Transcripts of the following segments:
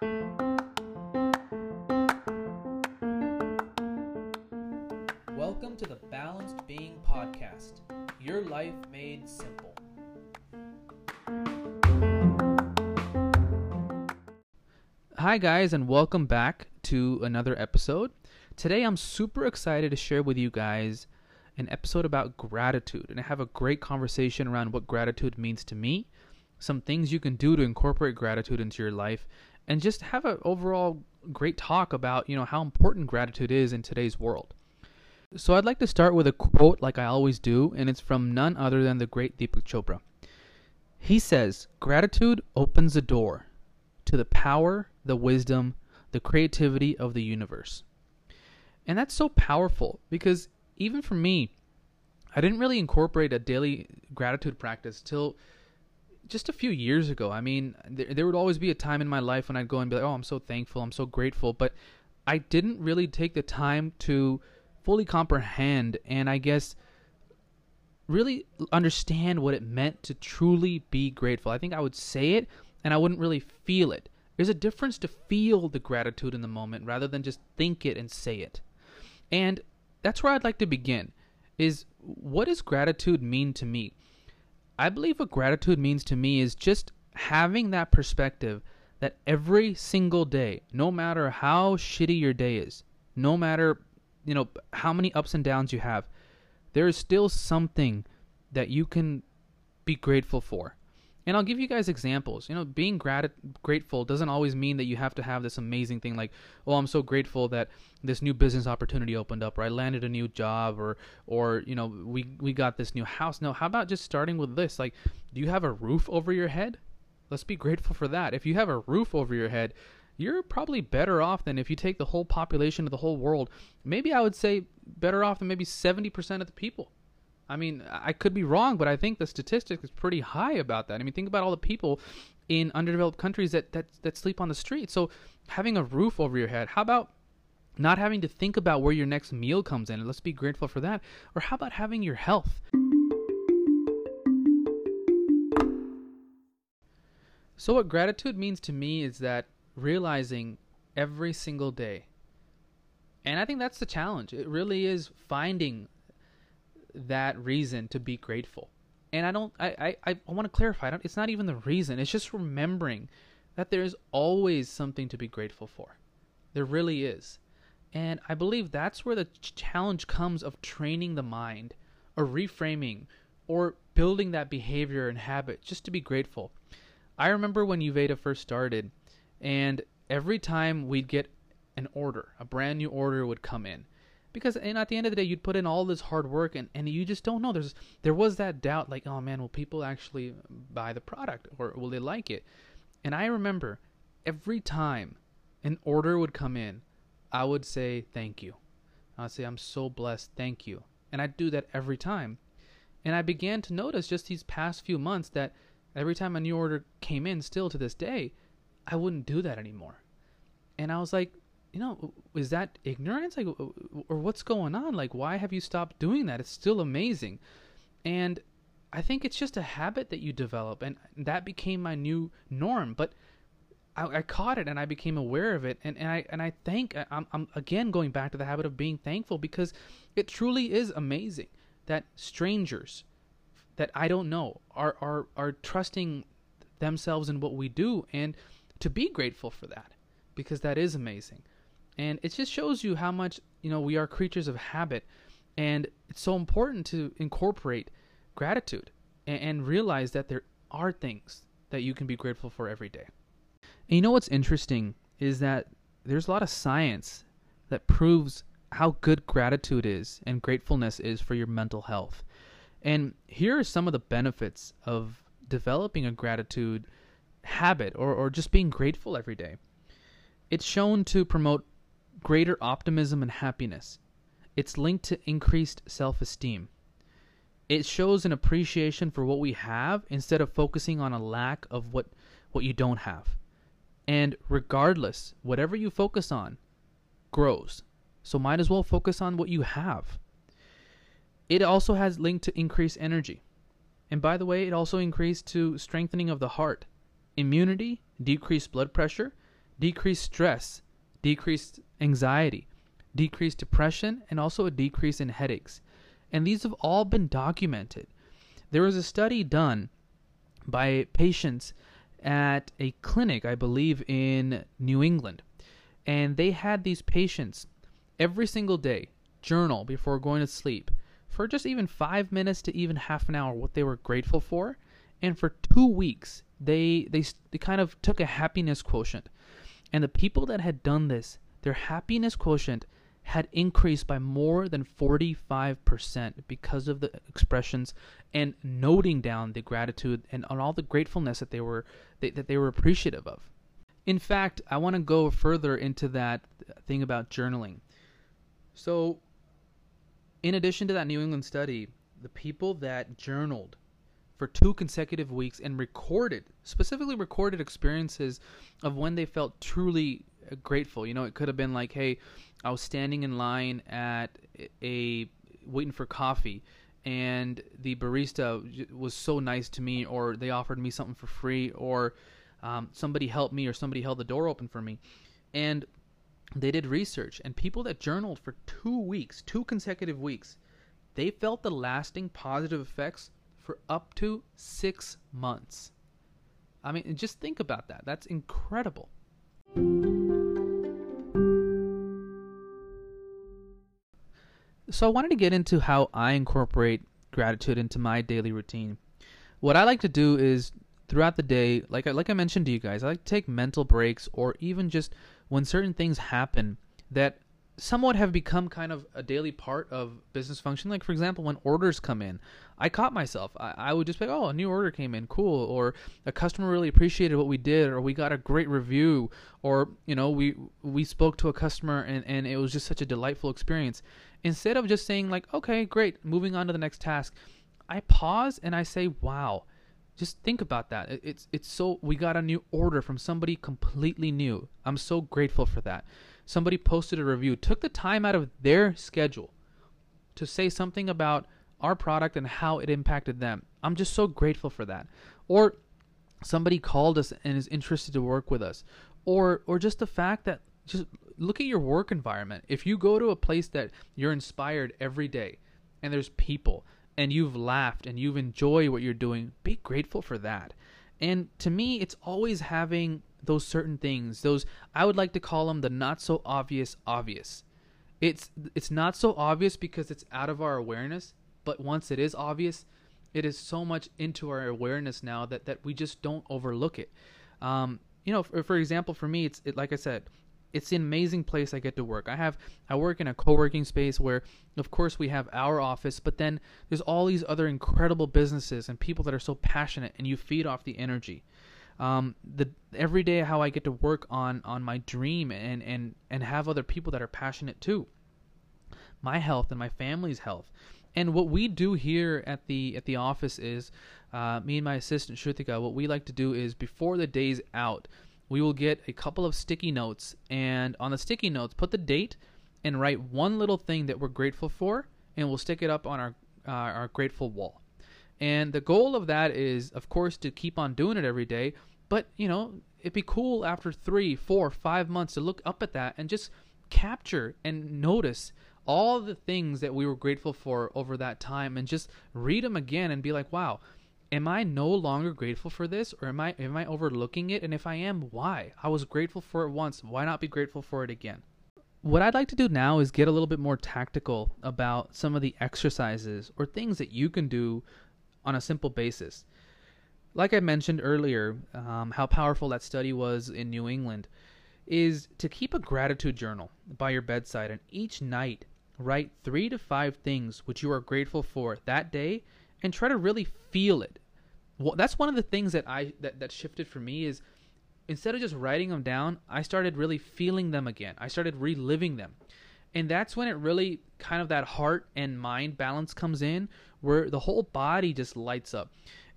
Welcome to the Balanced Being Podcast, your life made simple. Hi, guys, and welcome back to another episode. Today, I'm super excited to share with you guys an episode about gratitude, and I have a great conversation around what gratitude means to me, some things you can do to incorporate gratitude into your life, and just have an overall great talk about you know how important gratitude is in today's world. So I'd like to start with a quote like I always do, and it's from none other than the great Deepak Chopra. He says, Gratitude opens the door to the power, the wisdom, the creativity of the universe. And that's so powerful because even for me, I didn't really incorporate a daily gratitude practice till just a few years ago. I mean, there, there would always be a time in my life when I'd go and be like, oh, I'm so thankful, I'm so grateful. But I didn't really take the time to fully comprehend and I guess really understand what it meant to truly be grateful. I think I would say it and I wouldn't really feel it. There's a difference to feel the gratitude in the moment rather than just think it and say it. And that's where I'd like to begin is what does gratitude mean to me? I believe what gratitude means to me is just having that perspective that every single day, no matter how shitty your day is, no matter you know how many ups and downs you have, there is still something that you can be grateful for. And I'll give you guys examples. You know, being grat- grateful doesn't always mean that you have to have this amazing thing like, "Oh, I'm so grateful that this new business opportunity opened up or I landed a new job or or, you know, we we got this new house." No, how about just starting with this? Like, do you have a roof over your head? Let's be grateful for that. If you have a roof over your head, you're probably better off than if you take the whole population of the whole world. Maybe I would say better off than maybe 70% of the people. I mean, I could be wrong, but I think the statistic is pretty high about that. I mean, think about all the people in underdeveloped countries that, that, that sleep on the street. So having a roof over your head, how about not having to think about where your next meal comes in? Let's be grateful for that. Or how about having your health? So, what gratitude means to me is that realizing every single day, and I think that's the challenge. It really is finding that reason to be grateful. And I don't, I, I, I want to clarify, it's not even the reason. It's just remembering that there is always something to be grateful for. There really is. And I believe that's where the challenge comes of training the mind or reframing or building that behavior and habit just to be grateful. I remember when Uveda first started, and every time we'd get an order, a brand new order would come in because and at the end of the day you'd put in all this hard work and, and you just don't know. There's there was that doubt like oh man will people actually buy the product or will they like it? And i remember every time an order would come in i would say thank you. I'd say i'm so blessed. Thank you. And i'd do that every time. And i began to notice just these past few months that every time a new order came in still to this day i wouldn't do that anymore. And i was like you know, is that ignorance? Like, or what's going on? Like, why have you stopped doing that? It's still amazing. And I think it's just a habit that you develop. And that became my new norm. But I, I caught it and I became aware of it. And, and I, and I thank, I'm, I'm again going back to the habit of being thankful because it truly is amazing that strangers that I don't know are, are, are trusting themselves in what we do and to be grateful for that because that is amazing and it just shows you how much you know we are creatures of habit. And it's so important to incorporate gratitude and, and realize that there are things that you can be grateful for every day. And you know what's interesting is that there's a lot of science that proves how good gratitude is and gratefulness is for your mental health. And here are some of the benefits of developing a gratitude habit or, or just being grateful every day. It's shown to promote greater optimism and happiness. It's linked to increased self esteem. It shows an appreciation for what we have instead of focusing on a lack of what, what you don't have. And regardless, whatever you focus on grows. So might as well focus on what you have. It also has linked to increased energy. And by the way, it also increased to strengthening of the heart, immunity, decreased blood pressure, decreased stress, decreased anxiety, decreased depression, and also a decrease in headaches. And these have all been documented. There was a study done by patients at a clinic, I believe, in New England. And they had these patients every single day journal before going to sleep for just even five minutes to even half an hour what they were grateful for. And for two weeks, they, they, they kind of took a happiness quotient. And the people that had done this, their happiness quotient had increased by more than 45% because of the expressions and noting down the gratitude and, and all the gratefulness that they were they, that they were appreciative of. In fact, I want to go further into that thing about journaling. So, in addition to that New England study, the people that journaled for two consecutive weeks and recorded, specifically recorded experiences of when they felt truly grateful. You know, it could have been like, hey, I was standing in line at a waiting for coffee and the barista was so nice to me or they offered me something for free or um, somebody helped me or somebody held the door open for me and they did research and people that journaled for two weeks two consecutive weeks they felt the lasting positive effects for up to six months. I mean just think about that. That's incredible. So I wanted to get into how I incorporate gratitude into my daily routine. What I like to do is throughout the day, like I, like I mentioned to you guys, I like to take mental breaks or even just when certain things happen that somewhat have become kind of a daily part of business function. Like for example, when orders come in, I caught myself. I, I would just be like, "Oh, a new order came in, cool," or a customer really appreciated what we did, or we got a great review, or you know, we we spoke to a customer and and it was just such a delightful experience. Instead of just saying like, "Okay, great, moving on to the next task," I pause and I say, "Wow." Just think about that. It's it's so we got a new order from somebody completely new. I'm so grateful for that somebody posted a review, took the time out of their schedule to say something about our product and how it impacted them. I'm just so grateful for that. Or somebody called us and is interested to work with us. Or or just the fact that just look at your work environment. If you go to a place that you're inspired every day and there's people and you've laughed and you've enjoyed what you're doing, be grateful for that. And to me, it's always having those certain things those i would like to call them the not so obvious obvious. It's it's not so obvious because it's out of our awareness but once it is obvious it is so much into our awareness now that that we just don't overlook it. Um, you know for, for example for me it's it, like i said it's an amazing place I get to work. I have I work in a co-working space where of course we have our office, but then there's all these other incredible businesses and people that are so passionate and you feed off the energy um, the every day how I get to work on on my dream and and and have other people that are passionate too. My health and my family's health. And what we do here at the at the office is, uh, me and my assistant Shrutika, what we like to do is before the day's out, we will get a couple of sticky notes, and on the sticky notes, put the date and write one little thing that we're grateful for, and we'll stick it up on our uh, our grateful wall. And the goal of that is, of course, to keep on doing it every day, but, you know, it'd be cool after three, four, five months to look up at that and just capture and notice all the things that we were grateful for over that time and just read them again and be like, wow, am I no longer grateful for this or am I am I overlooking it and if I am, why? I was grateful for it once, why not be grateful for it again? What I'd like to do now is get a little bit more tactical about some of the exercises or things that you can do on a simple basis like I mentioned earlier, um, how powerful that study was in New England, is to keep a gratitude journal by your bedside and each night write three to five things which you are grateful for that day and try to really feel it. Well, that's one of the things that I that, that shifted for me is instead of just writing them down, I started really feeling them again. I started reliving them. And that's when it really kind of that heart and mind balance comes in where the whole body just lights up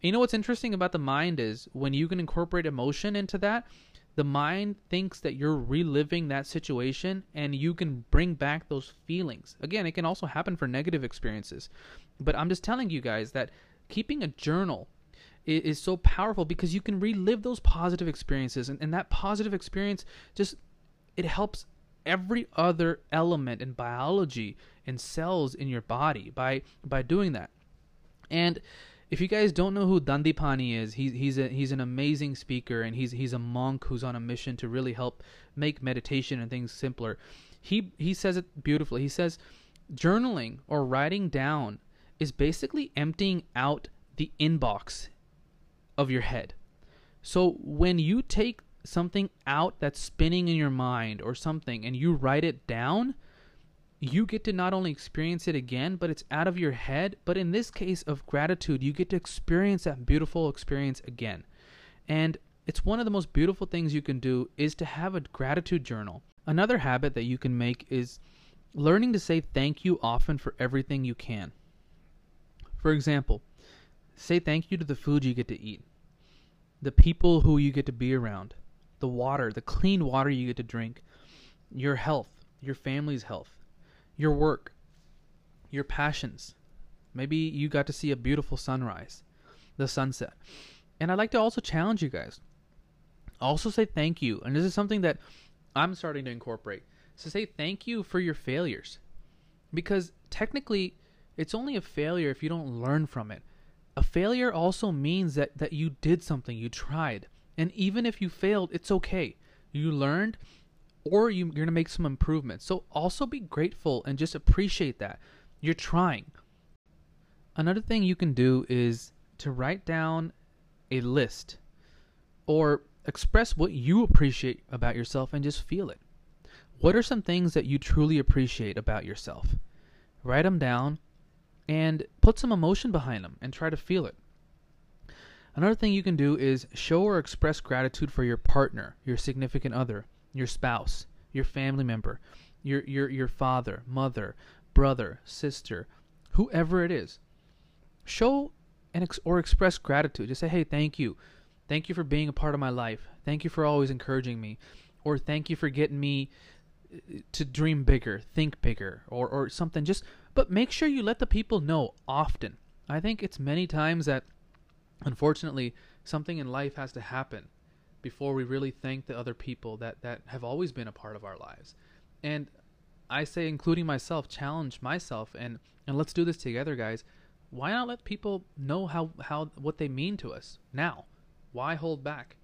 you know what's interesting about the mind is when you can incorporate emotion into that, the mind thinks that you're reliving that situation and you can bring back those feelings. Again, it can also happen for negative experiences. But I'm just telling you guys that keeping a journal is, so powerful because you can relive those positive experiences and, and that positive experience just it helps every other element in biology and cells in your body by by doing that. And if you guys don't know who Dandapani is, he's he's a, he's an amazing speaker and he's he's a monk who's on a mission to really help make meditation and things simpler. He he says it beautifully. He says journaling or writing down is basically emptying out the inbox of your head. So when you take something out that's spinning in your mind or something and you write it down, you get to not only experience it again, but it's out of your head. But in this case of gratitude, you get to experience that beautiful experience again. And it's one of the most beautiful things you can do is to have a gratitude journal. Another habit that you can make is learning to say thank you often for everything you can. For example, say thank you to the food you get to eat, the people who you get to be around, the water, the clean water you get to drink, your health, your family's health, your work, your passions. Maybe you got to see a beautiful sunrise, the sunset. And I'd like to also challenge you guys. Also say thank you. And this is something that I'm starting to incorporate. So say thank you for your failures. Because technically, it's only a failure if you don't learn from it. A failure also means that, that you did something, you tried. And even if you failed, it's okay. You learned or you, you're going to make some improvements. So also be grateful and just appreciate that. You're trying. Another thing you can do is to write down a list or express what you appreciate about yourself and just feel it. What are some things that you truly appreciate about yourself? Write them down and put some emotion behind them and try to feel it. Another thing you can do is show or express gratitude for your partner, your significant other, your spouse, your family member, your your your father, mother, brother, sister, whoever it is. Show and ex- or express gratitude. Just say, "Hey, thank you. Thank you for being a part of my life. Thank you for always encouraging me." Or thank you for getting me uh, to dream bigger, think bigger, or or something. Just but make sure you let the people know often. I think it's many times that unfortunately, something in life has to happen before we really thank the other people that, that have always been a part of our lives. And I say, including myself, challenge myself and, and let's do this together, guys. Why not let people know how, how what they mean to us now? Why hold back?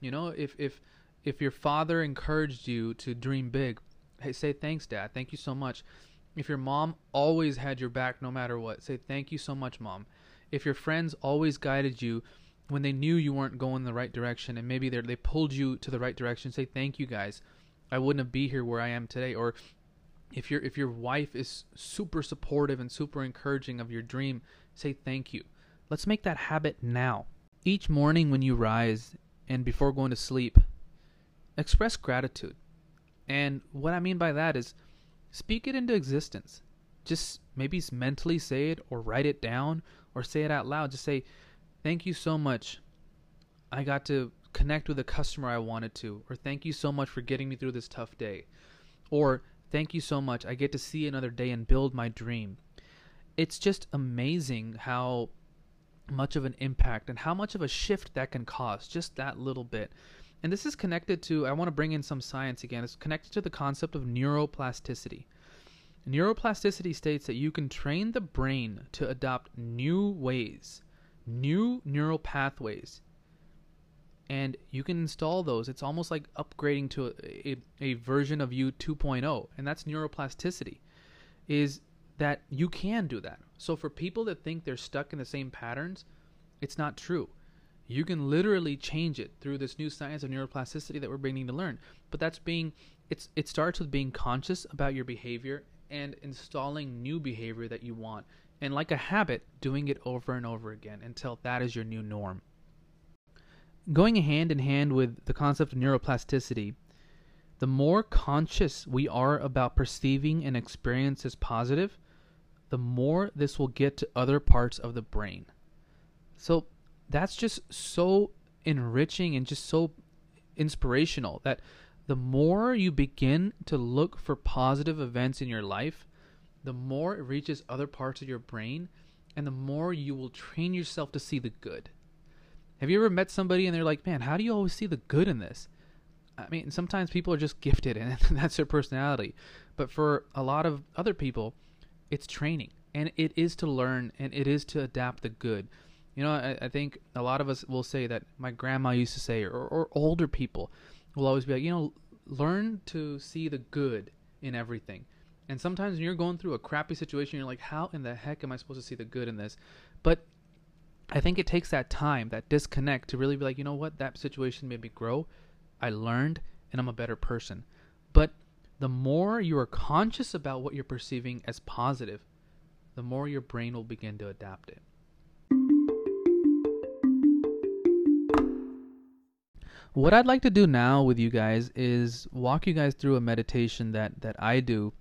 You know, if if if your father encouraged you to dream big, hey, say thanks, dad. Thank you so much. If your mom always had your back no matter what, say thank you so much, mom if your friends always guided you when they knew you weren't going the right direction and maybe they they pulled you to the right direction say thank you guys. I wouldn't have be here where i am today. Or if your if your wife is super supportive and super encouraging of your dream say thank you. Let's make that habit now. Each morning when you rise and before going to sleep express gratitude. And what i mean by that is speak it into existence. Just maybe mentally say it or write it down or say it out loud. Just say, Thank you so much. I got to connect with a customer I wanted to. Or thank you so much for getting me through this tough day. Or thank you so much. I get to see another day and build my dream. It's just amazing how much of an impact and how much of a shift that can cause, just that little bit. And this is connected to, I want to bring in some science again, it's connected to the concept of neuroplasticity. Neuroplasticity states that you can train the brain to adopt new ways, new neural pathways, and you can install those. It's almost like upgrading to a, a, a version of you 2.0, and that's neuroplasticity. Is that you can do that. So for people that think they're stuck in the same patterns, it's not true. You can literally change it through this new science of neuroplasticity that we're beginning to learn. But that's being it's it starts with being conscious about your behavior and installing new behavior that you want. And like a habit, doing it over and over again until that is your new norm. Going hand in hand with the concept of neuroplasticity, the more conscious we are about perceiving an experience as positive, the more this will get to other parts of the brain. So that's just so enriching and just so inspirational that the more you begin to look for positive events in your life, the more it reaches other parts of your brain, and the more you will train yourself to see the good. Have you ever met somebody and they're like, "Man, how do you always see the good in this?" I mean, sometimes people are just gifted and that's their personality. But for a lot of other people, it's training and it is to learn and it is to adapt the good. You know, I, I think a lot of us will say that my grandma used to say, or, or older people will always be like, you know, learn to see the good in everything. And sometimes when you're going through a crappy situation, you're like, how in the heck am I supposed to see the good in this? But I think it takes that time, that disconnect, to really be like, you know what, that situation made me grow. I learned, and I'm a better person. But the more you are conscious about what you're perceiving as positive, the more your brain will begin to adapt it. What I'd like to do now with you guys is walk you guys through a meditation that, that I do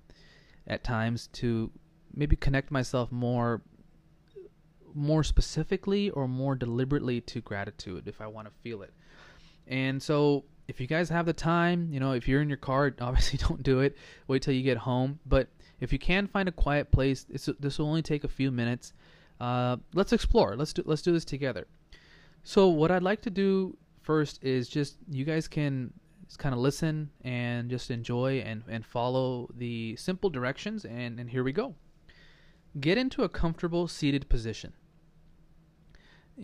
at times to maybe connect myself more more specifically or more deliberately to gratitude if I want to feel it. And so if you guys have the time, you know, if you're in your car, obviously don't do it. Wait till you get home. But if you can find a quiet place, this will only take a few minutes. Uh, let's explore. Let's do let's do this together. So what I'd like to do first is just you guys can just kind of listen and just enjoy and, and follow the simple directions and, and here we go. Get into a comfortable seated position.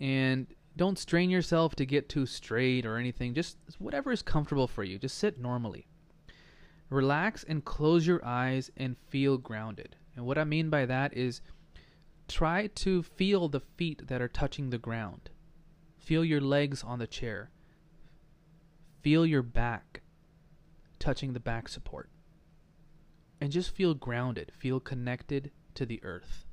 And don't strain yourself to get too straight or anything. Just whatever is comfortable for you. Just sit normally. Relax and close your eyes and feel grounded. And what I mean by that is try to feel the feet that are touching the ground. Feel your legs on the chair. Feel your back touching the back support. And just feel grounded, feel connected to the earth.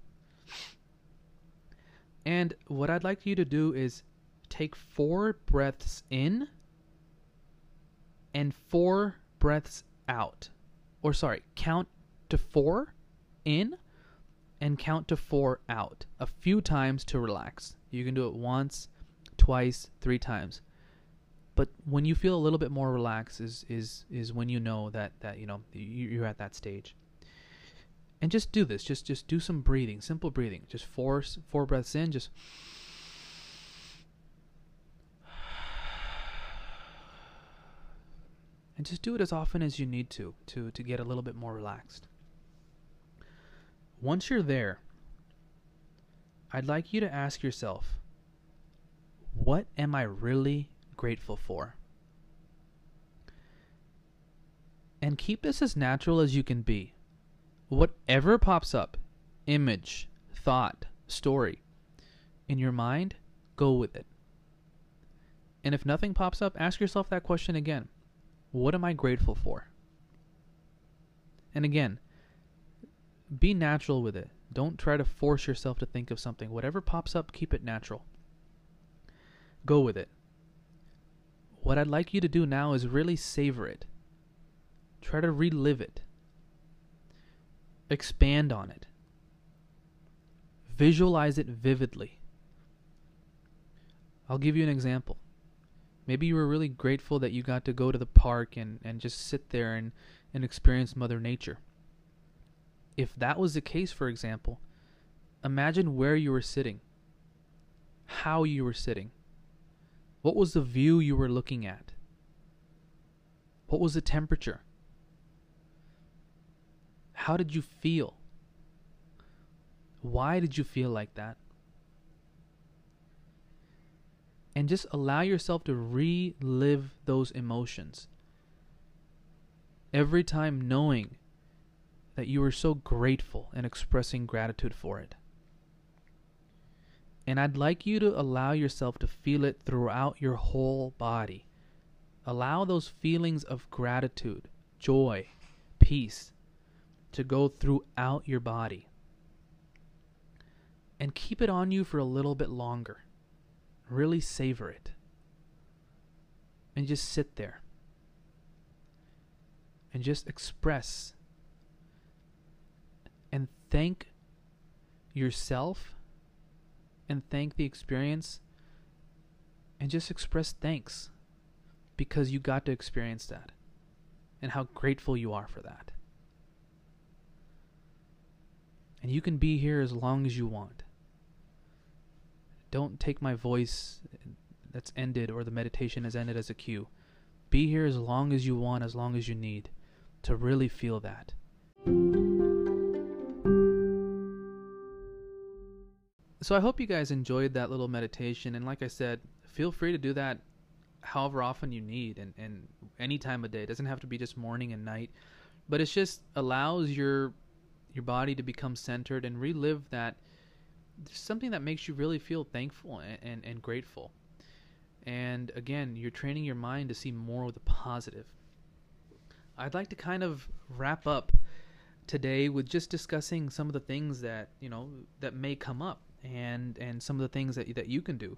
And what I'd like you to do is take four breaths in and four breaths out. Or, sorry, count to four in and count to four out a few times to relax. You can do it once, twice, three times. But when you feel a little bit more relaxed is is is when you know that that you know you're at that stage. And just do this. Just just do some breathing, simple breathing. Just force four breaths in, just and just do it as often as you need to to to get a little bit more relaxed. Once you're there, I'd like you to ask yourself, what am I really grateful for? And keep this as natural as you can be. Whatever pops up, image, thought, story, in your mind, go with it. And if nothing pops up, ask yourself that question again. What am I grateful for? And again, be natural with it. Don't try to force yourself to think of something. Whatever pops up, keep it natural. Go with it. What I'd like you to do now is really savor it. Try to relive it. Expand on it. Visualize it vividly. I'll give you an example. Maybe you were really grateful that you got to go to the park and, and just sit there and, and experience Mother Nature. If that was the case, for example, imagine where you were sitting, how you were sitting, what was the view you were looking at, what was the temperature, how did you feel, why did you feel like that? and just allow yourself to relive those emotions. Every time knowing that you are so grateful and expressing gratitude for it. And I'd like you to allow yourself to feel it throughout your whole body. Allow those feelings of gratitude, joy, peace to go throughout your body. And keep it on you for a little bit longer. Really savor it. And just sit there. And just express and thank yourself and thank the experience and just express thanks because you got to experience that and how grateful you are for that. And you can be here as long as you want don't take my voice that's ended or the meditation has ended as a cue. Be here as long as you want, as long as you need to really feel that. So I hope you guys enjoyed that little meditation. And like I said, feel free to do that however often you need and, and any time of day. It doesn't have to be just morning and night. But it just allows your your body to become centered and relive that something that makes you really feel thankful and, and, and grateful. And again, you're training your mind to see more of the positive. I'd like to kind of wrap up today with just discussing some of the things that, you know, that may come up and and some of the things that that you can do.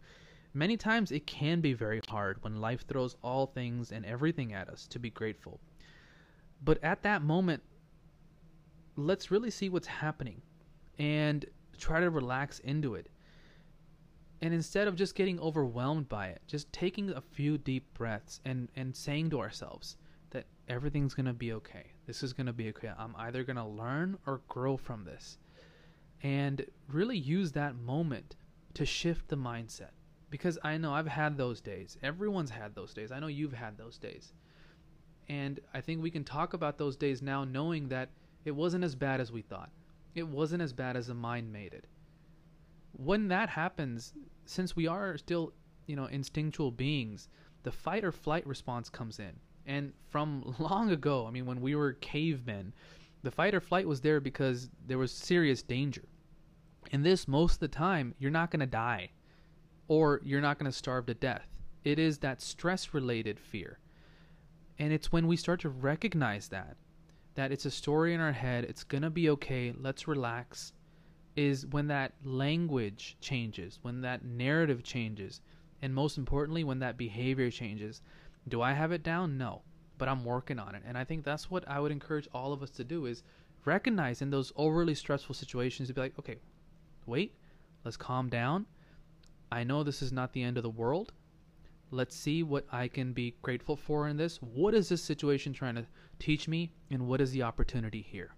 Many times it can be very hard when life throws all things and everything at us to be grateful. But at that moment, let's really see what's happening and try to relax into it. And instead of just getting overwhelmed by it, just taking a few deep breaths and, and saying to ourselves that everything's going to be okay. This is going to be okay. I'm either going to learn or grow from this and really use that moment to shift the mindset. Because I know I've had those days. Everyone's had those days. I know you've had those days. And I think we can talk about those days now knowing that it wasn't as bad as we thought. It wasn't as bad as the mind made it. When that happens, since we are still, you know, instinctual beings, the fight or flight response comes in. And from long ago, I mean, when we were cavemen, the fight or flight was there because there was serious danger. In this, most of the time, you're not going to die or you're not going to starve to death. It is that stress related fear. And it's when we start to recognize that, that it's a story in our head, it's going to be okay, let's relax, is when that language changes, when that narrative changes, and most importantly, when that behavior changes. Do I have it down? No but I'm working on it. And I think that's what I would encourage all of us to do is recognize in those overly stressful situations to be like, okay, wait, let's calm down. I know this is not the end of the world. Let's see what I can be grateful for in this. What is this situation trying to teach me, and what is the opportunity here?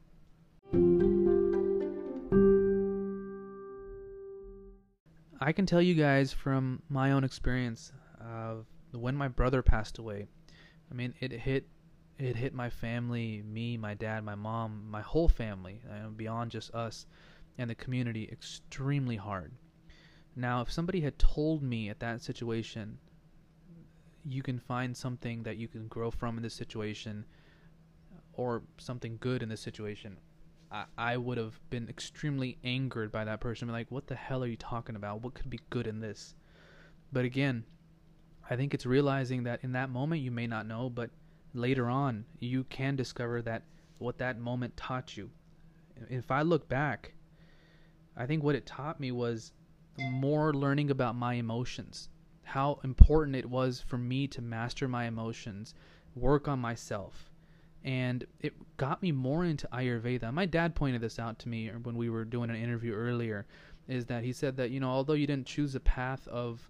I can tell you guys from my own experience of when my brother passed away, I mean, it hit it hit my family, me, my dad, my mom, my whole family, uh, beyond just us and the community, extremely hard. Now, if somebody had told me at that situation, you can find something that you can grow from in this situation, or something good in this situation, I, I would have been extremely angered by that person. Like, what the hell are you talking about? What could be good in this? But again, I think it's realizing that in that moment you may not know, but later on you can discover that what that moment taught you. If I look back, I think what it taught me was more learning about my emotions, how important it was for me to master my emotions, work on myself. And it got me more into Ayurveda. My dad pointed this out to me when we were doing an interview earlier is that he said that, you know, although you didn't choose a path of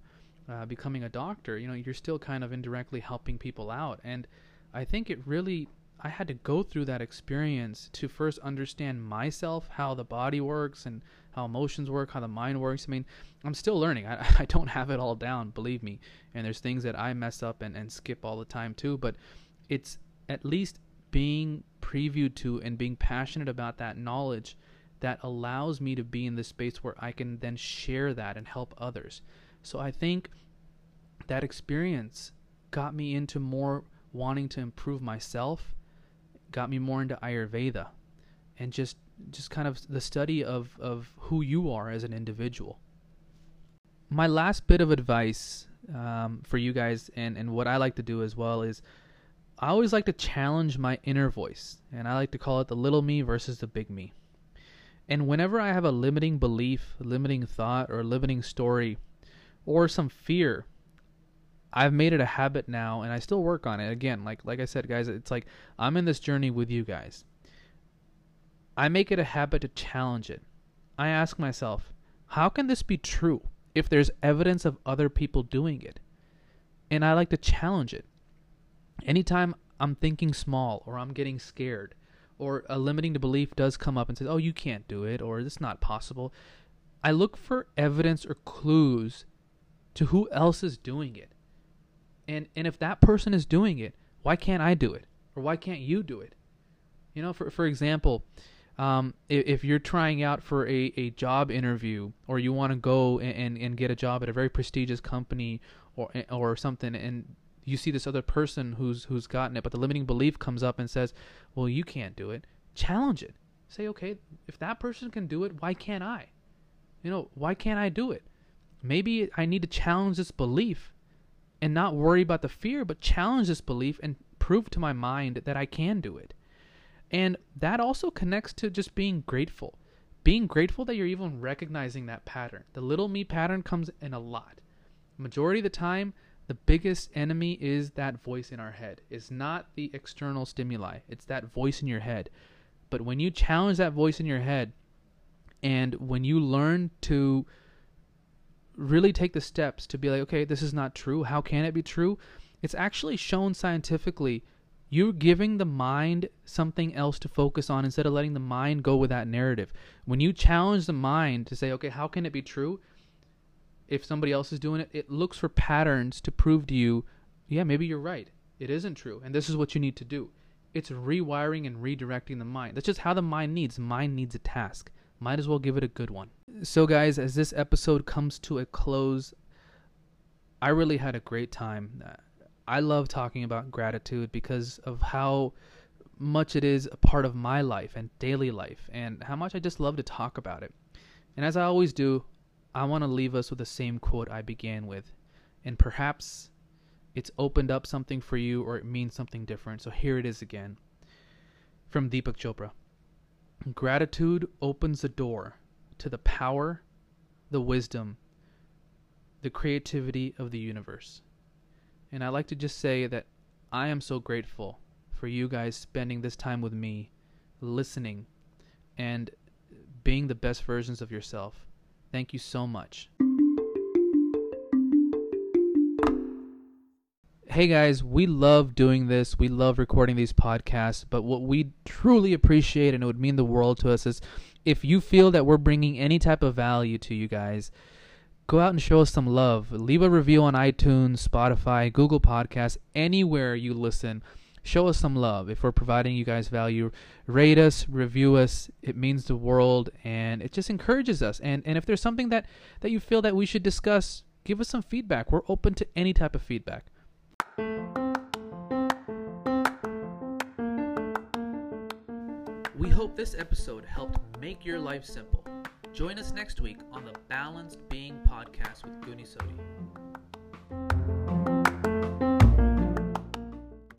uh, becoming a doctor, you know, you're still kind of indirectly helping people out. And I think it really, I had to go through that experience to first understand myself, how the body works and how emotions work, how the mind works. I mean, I'm still learning. I, I don't have it all down, believe me. And there's things that I mess up and, and skip all the time too. But it's at least being previewed to and being passionate about that knowledge that allows me to be in the space where I can then share that and help others. So I think that experience got me into more wanting to improve myself, got me more into Ayurveda, and just just kind of the study of of who you are as an individual. My last bit of advice um, for you guys, and and what I like to do as well is. I always like to challenge my inner voice, and I like to call it the little me versus the big me. And whenever I have a limiting belief, limiting thought, or limiting story or some fear I've made it a habit now and I still work on it. Again, like like I said guys, it's like I'm in this journey with you guys. I make it a habit to challenge it. I ask myself, how can this be true if there's evidence of other people doing it? And I like to challenge it. Anytime I'm thinking small or I'm getting scared or a limiting belief does come up and says, "Oh, you can't do it," or "It's not possible," I look for evidence or clues to who else is doing it. And and if that person is doing it, why can't I do it? Or why can't you do it? You know, for for example, um, if, if, you're trying out for a, a job interview or you want to go and, and, and, get a job at a very prestigious company or or something and you see this other person who's who's gotten it but the limiting belief comes up and says well you can't do it challenge it say okay if that person can do it why can't i you know why can't i do it maybe i need to challenge this belief and not worry about the fear but challenge this belief and prove to my mind that i can do it. And that also connects to just being grateful. Being grateful that you're even recognizing that pattern. The little me pattern comes in a lot. Majority of the time the biggest enemy is that voice in our head. It's not the external stimuli, it's that voice in your head. But when you challenge that voice in your head, and when you learn to really take the steps to be like, okay, this is not true, how can it be true? It's actually shown scientifically you're giving the mind something else to focus on instead of letting the mind go with that narrative. When you challenge the mind to say, okay, how can it be true? if somebody else is doing it, it looks for patterns to prove to you, yeah, maybe you're right. It isn't true, and this is what you need to do. It's rewiring and redirecting the mind. That's just how the mind needs. Mind needs a task. Might as well give it a good one. So, guys, as this episode comes to a close, I really had a great time. I love talking about gratitude because of how much it is a part of my life and daily life, and how much I just love to talk about it. And as I always do, I want to leave us with the same quote I began with. And perhaps it's opened up something for you or it means something different. So here it is again from Deepak Chopra Gratitude opens the door to the power, the wisdom, the creativity of the universe. And I like to just say that I am so grateful for you guys spending this time with me, listening, and being the best versions of yourself. Thank you so much. Hey guys, we love doing this. We love recording these podcasts. But what we truly appreciate and it would mean the world to us is if you feel that we're bringing any type of value to you guys, go out and show us some love. Leave a review on iTunes, Spotify, Google Podcasts, anywhere you listen show us some love. If we're providing you guys value, rate us, review us. It means the world and it just encourages us. And and if there's something that that you feel that we should discuss, give us some feedback. We're open to any type of feedback. We hope this episode helped make your life simple. Join us next week on the Balanced Being podcast with Gunny Sodhi.